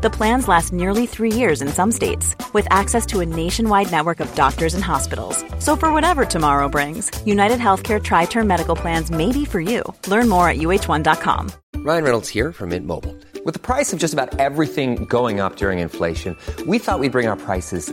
The plans last nearly three years in some states, with access to a nationwide network of doctors and hospitals. So, for whatever tomorrow brings, United Healthcare Tri Term Medical Plans may be for you. Learn more at uh1.com. Ryan Reynolds here from Mint Mobile. With the price of just about everything going up during inflation, we thought we'd bring our prices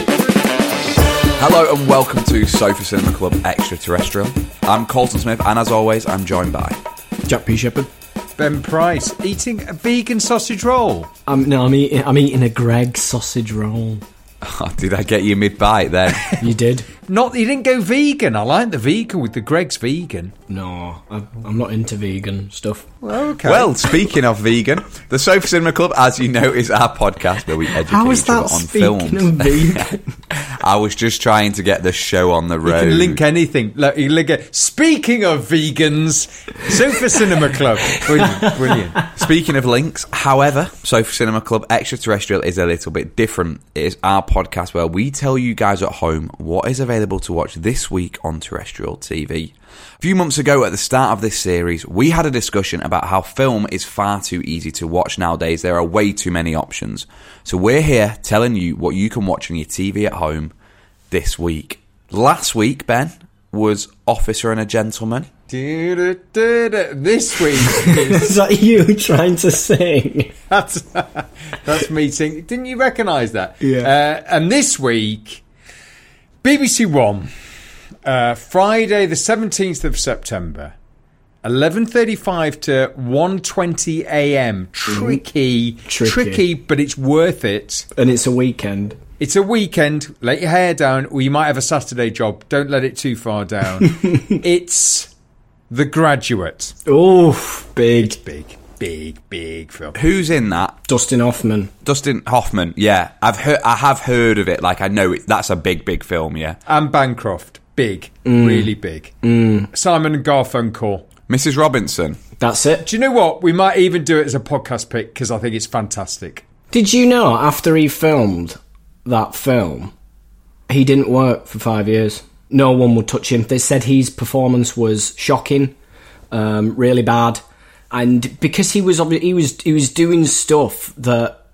Hello and welcome to Sofa Cinema Club Extraterrestrial. I'm Colson Smith, and as always, I'm joined by Jack P. Shepherd. Ben Price eating a vegan sausage roll. Um, no, I'm eating, I'm eating a Greggs sausage roll. Oh, did I get you mid bite then? You did? Not you didn't go vegan. I like the vegan with the Greggs vegan. No, I, I'm not into vegan stuff. Okay. Well, speaking of vegan, the Sofa Cinema Club, as you know, is our podcast where we educate How is each other that on speaking films. of vegan? I was just trying to get the show on the road. you can link anything. Look, you link it. Speaking of vegans, Sofa Cinema Club. Brilliant, brilliant. Speaking of links, however, Sofa Cinema Club Extraterrestrial is a little bit different. It is our podcast where we tell you guys at home what is available to watch this week on terrestrial TV. A few months ago, at the start of this series, we had a discussion about how film is far too easy to watch nowadays. There are way too many options. So we're here telling you what you can watch on your TV at home this week. Last week, Ben, was Officer and a Gentleman. This week is that you trying to sing? that's that's me singing. Didn't you recognise that? Yeah. Uh, and this week, BBC One, uh, Friday the seventeenth of September, eleven thirty-five to 1.20 a.m. Tricky, Tricky. tricky, but it's worth it. And it's a weekend. It's a weekend. Let your hair down, or you might have a Saturday job. Don't let it too far down. it's The Graduate. Oh, big. Big, big, big film. Who's in that? Dustin Hoffman. Dustin Hoffman, yeah, I've heard, I have heard of it. Like I know it, that's a big, big film. Yeah, Anne Bancroft. Big, Mm. really big. Simon and Garfunkel. Mrs. Robinson. That's it. Do you know what? We might even do it as a podcast pick because I think it's fantastic. Did you know after he filmed that film, he didn't work for five years? No one would touch him. They said his performance was shocking, um, really bad, and because he was he was he was doing stuff that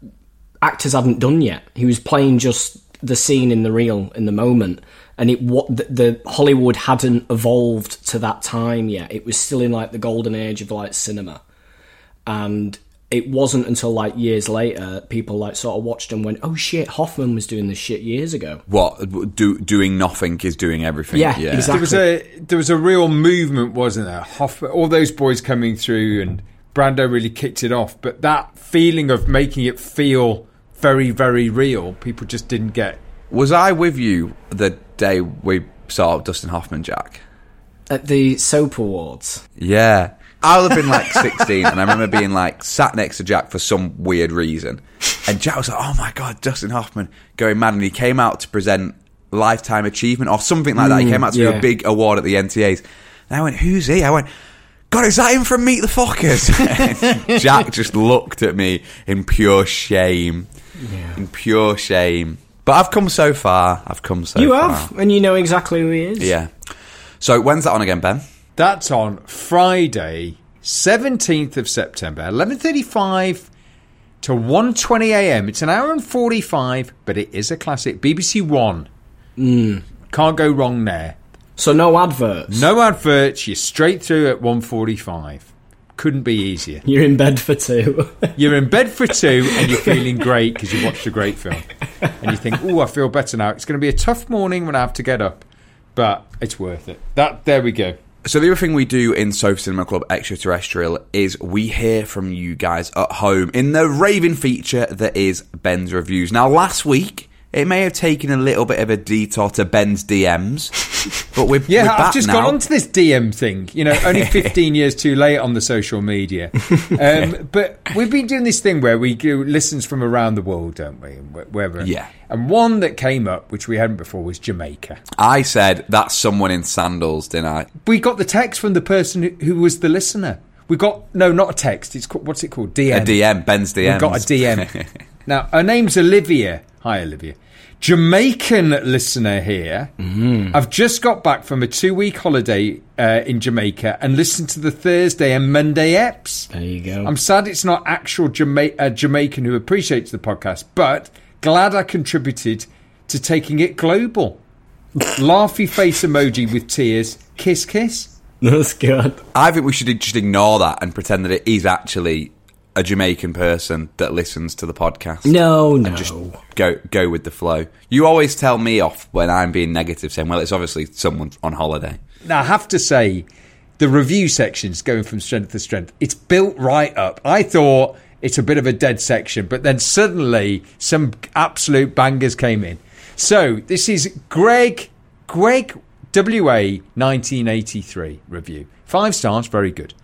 actors hadn't done yet. He was playing just the scene in the real in the moment, and it what the, the Hollywood hadn't evolved to that time yet. It was still in like the golden age of like cinema and it wasn't until like years later people like sort of watched and went, "Oh shit, Hoffman was doing this shit years ago." What do, doing nothing is doing everything. Yeah, There exactly. was a there was a real movement, wasn't there? Hoff, all those boys coming through, and Brando really kicked it off. But that feeling of making it feel very, very real, people just didn't get. Was I with you the day we saw Dustin Hoffman, Jack? At the soap awards. Yeah. I would have been like 16, and I remember being like sat next to Jack for some weird reason. And Jack was like, oh my God, Dustin Hoffman going mad. And he came out to present Lifetime Achievement or something like that. He mm, came out to do a big award at the NTAs. And I went, who's he? I went, God, is that him from Meet the Fockers? Jack just looked at me in pure shame. In pure shame. But I've come so far. I've come so far. you far. have, and you know exactly who he is. Yeah. So when's that on again, Ben? That's on Friday, seventeenth of September, eleven thirty-five to 1.20 a.m. It's an hour and forty-five, but it is a classic. BBC One. Hmm. Can't go wrong there. So no adverts. No adverts. You're straight through at 1.45. Couldn't be easier. You're in bed for two. You're in bed for two and you're feeling great because you watched a great film. And you think, oh, I feel better now. It's going to be a tough morning when I have to get up, but it's worth it. That There we go. So the other thing we do in Sofa Cinema Club Extraterrestrial is we hear from you guys at home in the raving feature that is Ben's reviews. Now, last week it may have taken a little bit of a detour to Ben's DMs, but we're Yeah, we're I've just now. gone onto this DM thing. You know, only 15 years too late on the social media. Um, but we've been doing this thing where we do listens from around the world, don't we? Wherever. Yeah. And one that came up, which we hadn't before, was Jamaica. I said that's someone in sandals, didn't I? We got the text from the person who, who was the listener. We got no, not a text. It's called, what's it called? DM. A DM, Ben's DMs. We got a DM. now her name's Olivia. Hi, Olivia. Jamaican listener here. Mm-hmm. I've just got back from a two-week holiday uh, in Jamaica and listened to the Thursday and Monday eps. There you go. I'm sad it's not actual Jama- uh, Jamaican who appreciates the podcast, but glad I contributed to taking it global. Laughy face emoji with tears. Kiss, kiss. That's good. I think we should just ignore that and pretend that it is actually a Jamaican person that listens to the podcast. No, no. and just go go with the flow. You always tell me off when I'm being negative, saying, "Well, it's obviously someone on holiday." Now, I have to say, the review section's going from strength to strength. It's built right up. I thought it's a bit of a dead section, but then suddenly some absolute bangers came in. So this is Greg, Greg WA 1983 review. Five stars, very good.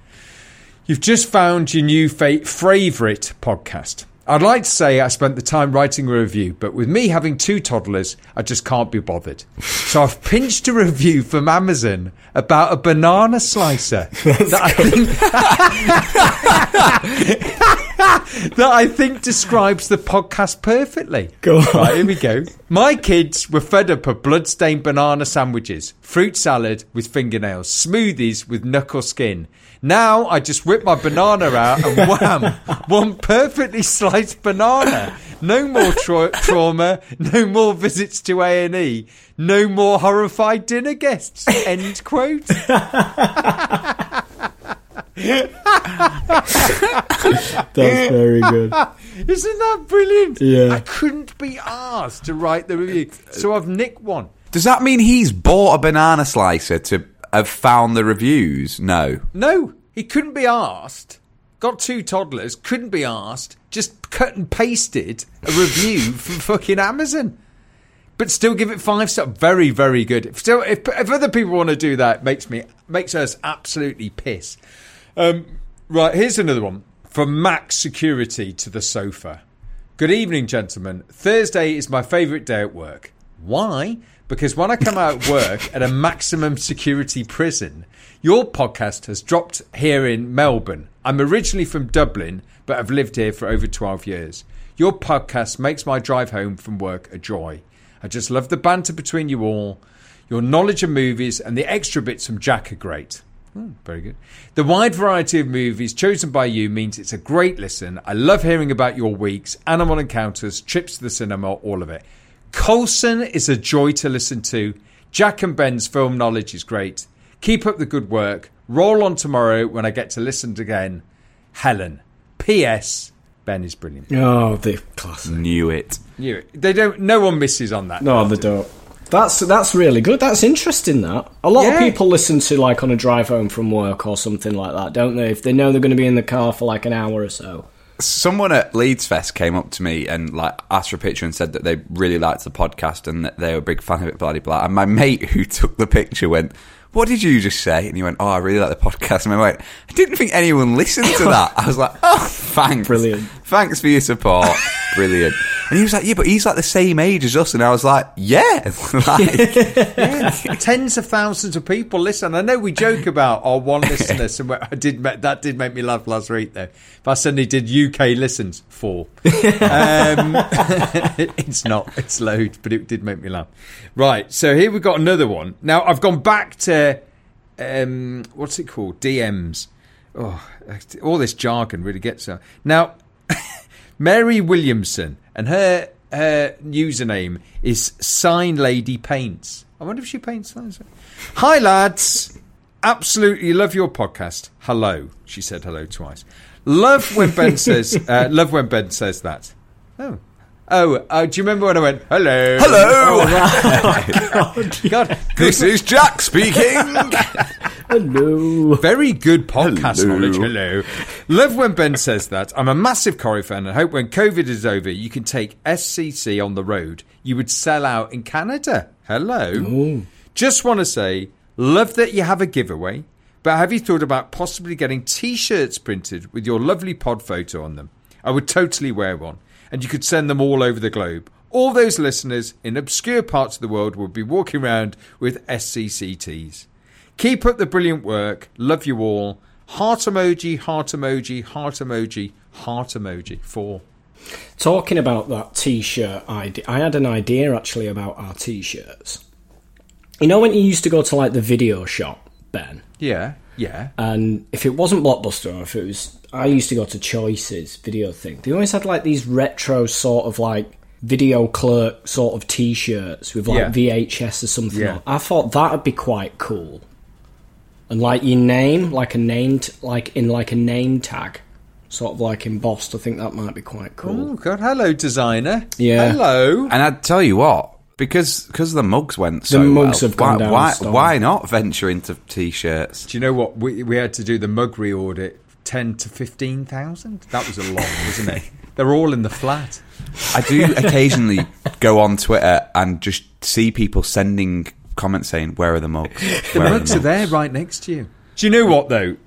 You've just found your new fa- favourite podcast. I'd like to say I spent the time writing a review, but with me having two toddlers, I just can't be bothered. So I've pinched a review from Amazon about a banana slicer that I think that I think describes the podcast perfectly. Go on. Right, here we go. My kids were fed up of blood-stained banana sandwiches, fruit salad with fingernails, smoothies with knuckle skin. Now I just whip my banana out and wham, one perfectly sliced banana. No more tra- trauma, no more visits to A&E, no more horrified dinner guests. End quote. That's very good. Isn't that brilliant? Yeah. I couldn't be asked to write the review, so I've nicked one. Does that mean he's bought a banana slicer to have found the reviews? No. No, he couldn't be asked. Got two toddlers, couldn't be asked. Just cut and pasted a review from fucking Amazon. But still give it five stars. Very, very good. If Still, if, if other people want to do that, it makes me makes us absolutely piss. Um, right, here's another one from Max Security to the sofa. Good evening, gentlemen. Thursday is my favourite day at work. Why? Because when I come out of work at a maximum security prison, your podcast has dropped here in Melbourne. I'm originally from Dublin, but I've lived here for over 12 years. Your podcast makes my drive home from work a joy. I just love the banter between you all. Your knowledge of movies and the extra bits from Jack are great. Hmm, very good. The wide variety of movies chosen by you means it's a great listen. I love hearing about your weeks, animal encounters, trips to the cinema, all of it. Colson is a joy to listen to. Jack and Ben's film knowledge is great. Keep up the good work. Roll on tomorrow when I get to listen again. Helen. P.S. Ben is brilliant. Oh, the classic. Knew it. Knew it. they don't. No one misses on that. No, they don't. That's that's really good. That's interesting. That a lot Yeah. of people listen to like on a drive home from work or something like that, don't they? If they know they're going to be in the car for like an hour or so. Someone at Leeds Fest came up to me and like asked for a picture and said that they really liked the podcast and that they were a big fan of it, blah blah blah. And my mate who took the picture went, "What did you just say?" And he went, "Oh, I really like the podcast." And I went, "I didn't think anyone listened to that." I was like, "Oh, thanks, Brilliant. thanks for your support, brilliant." And he was like, "Yeah, but he's like the same age as us," and I was like, "Yeah." like, Tens of thousands of people listen. I know we joke about our one listener. Somewhere I did that did make me laugh last week though. If I suddenly did UK listens four, um, it's not. It's loads, but it did make me laugh. Right. So here we've got another one. Now I've gone back to um, what's it called? DMs. Oh, all this jargon really gets her. Now, Mary Williamson, and her her username is Sign Lady Paints. I wonder if she paints signs. Hi lads, absolutely love your podcast. Hello, she said hello twice. Love when Ben says. Uh, love when Ben says that. Oh. Oh, uh, do you remember when I went, hello? Hello, God, this is Jack speaking. Hello. Very good podcast Hello. knowledge. Hello. Love when Ben says that. I'm a massive Corrie fan and hope when COVID is over, you can take SCC on the road. You would sell out in Canada. Hello. Oh. Just want to say, love that you have a giveaway, but have you thought about possibly getting t shirts printed with your lovely pod photo on them? I would totally wear one, and you could send them all over the globe. All those listeners in obscure parts of the world would be walking around with SCC tees. Keep up the brilliant work. Love you all. Heart emoji, heart emoji, heart emoji, heart emoji. Four. Talking about that t-shirt idea, I had an idea actually about our t-shirts. You know when you used to go to like the video shop, Ben, Yeah, yeah. and if it wasn't Blockbuster or if it was, I used to go to Choices video thing. They always had like these retro sort of like video clerk sort of t-shirts with like Yeah. VHS or something. Yeah. I thought that'd be quite cool. And like your name, like a named, like in like a name tag, sort of like embossed. I think that might be quite cool. Oh, God. Hello, designer. Yeah. Hello. And I'd tell you what, because because the mugs went so mugs well, have gone why, down Why, storm. why not venture into t-shirts? Do you know what? We, we had to do the mug re-audit 10 to 15,000. That was a lot, wasn't it? They're all in the flat. I do occasionally go on Twitter and just see people sending comments saying, "Where are the mugs? The Where mugs are there right next to you. Do you know what, though?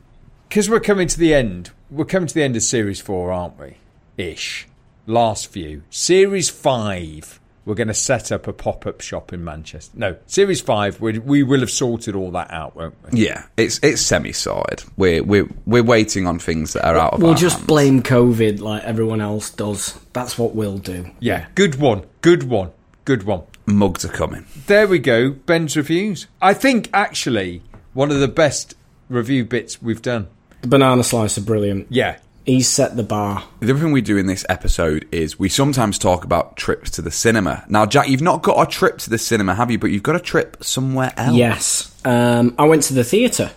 Because we're coming to the end. We're coming to the end of Series 4, aren't we? Ish. Last few. Series 5, we're going to set up a pop-up shop in Manchester. No, Series 5, we, we will have sorted all that out, won't we? Yeah, it's it's semi sorted. We're we're we're waiting on things that are out of We'll our just hands. blame COVID like everyone else does. That's what we'll do. Yeah, good one. Good one. Good one. mugs are coming. There we go. Ben's reviews. I think actually one of the best review bits we've done. The banana slice are brilliant. Yeah. He's set the bar. The other thing we do in this episode is we sometimes talk about trips to the cinema. Now, Jack, you've not got a trip to the cinema, have you? But you've got a trip somewhere else. Yes. Um, I went to the theatre.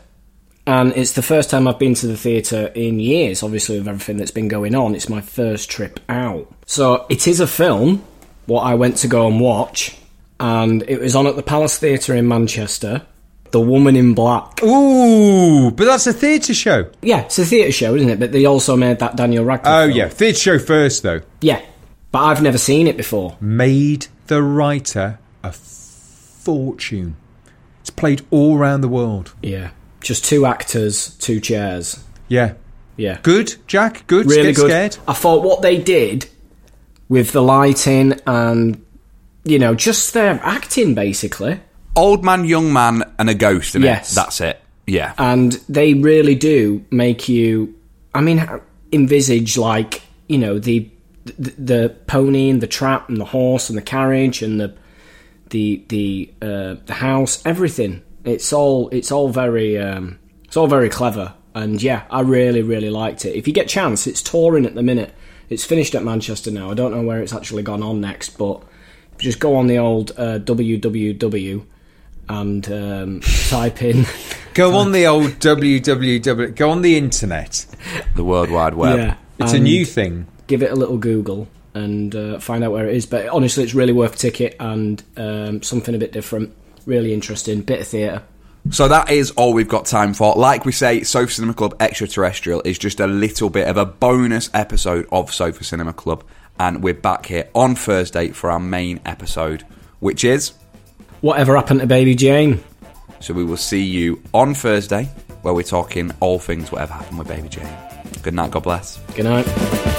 And it's the first time I've been to the theatre in years, obviously, with everything that's been going on. It's my first trip out. So it is a film, what I went to go and watch. And it was on at the Palace Theatre in Manchester. The Woman in Black. Ooh, but that's a theatre show. Yeah, it's a theatre show, isn't it? But they also made that Daniel Radcliffe. Oh film. yeah, theatre show first though. Yeah. But I've never seen it before. Made the writer a fortune. It's played all around the world. Yeah. Just two actors, two chairs. Yeah. Yeah. Good, Jack. Good. Really good. scared. I thought what they did with the lighting and, you know, just their acting basically. Old man, young man, and a ghost in Yes. it. That's it. Yeah. And they really do make you, I mean, envisage like, you know, the, the, the pony and the trap and the horse and the carriage and the, the, the, uh, the house, everything. It's all, it's all very, um, it's all very clever. And yeah, I really, really liked it. If you get chance, it's touring at the minute. It's finished at Manchester now. I don't know where it's actually gone on next, but just go on the old uh, www and um, type in. Go on the old www. Go on the internet. The World Wide Web. yeah, It's a new thing. Give it a little Google and uh, find out where it is. But honestly, it's really worth a ticket and um, something a bit different. Really interesting. Bit of theatre. So that is all we've got time for. Like we say, Sofa Cinema Club Extraterrestrial is just a little bit of a bonus episode of Sofa Cinema Club. And we're back here on Thursday for our main episode, which is. Whatever happened to Baby Jane? So we will see you on Thursday, where we're talking all things whatever happened with Baby Jane. Good night, God bless. Good night.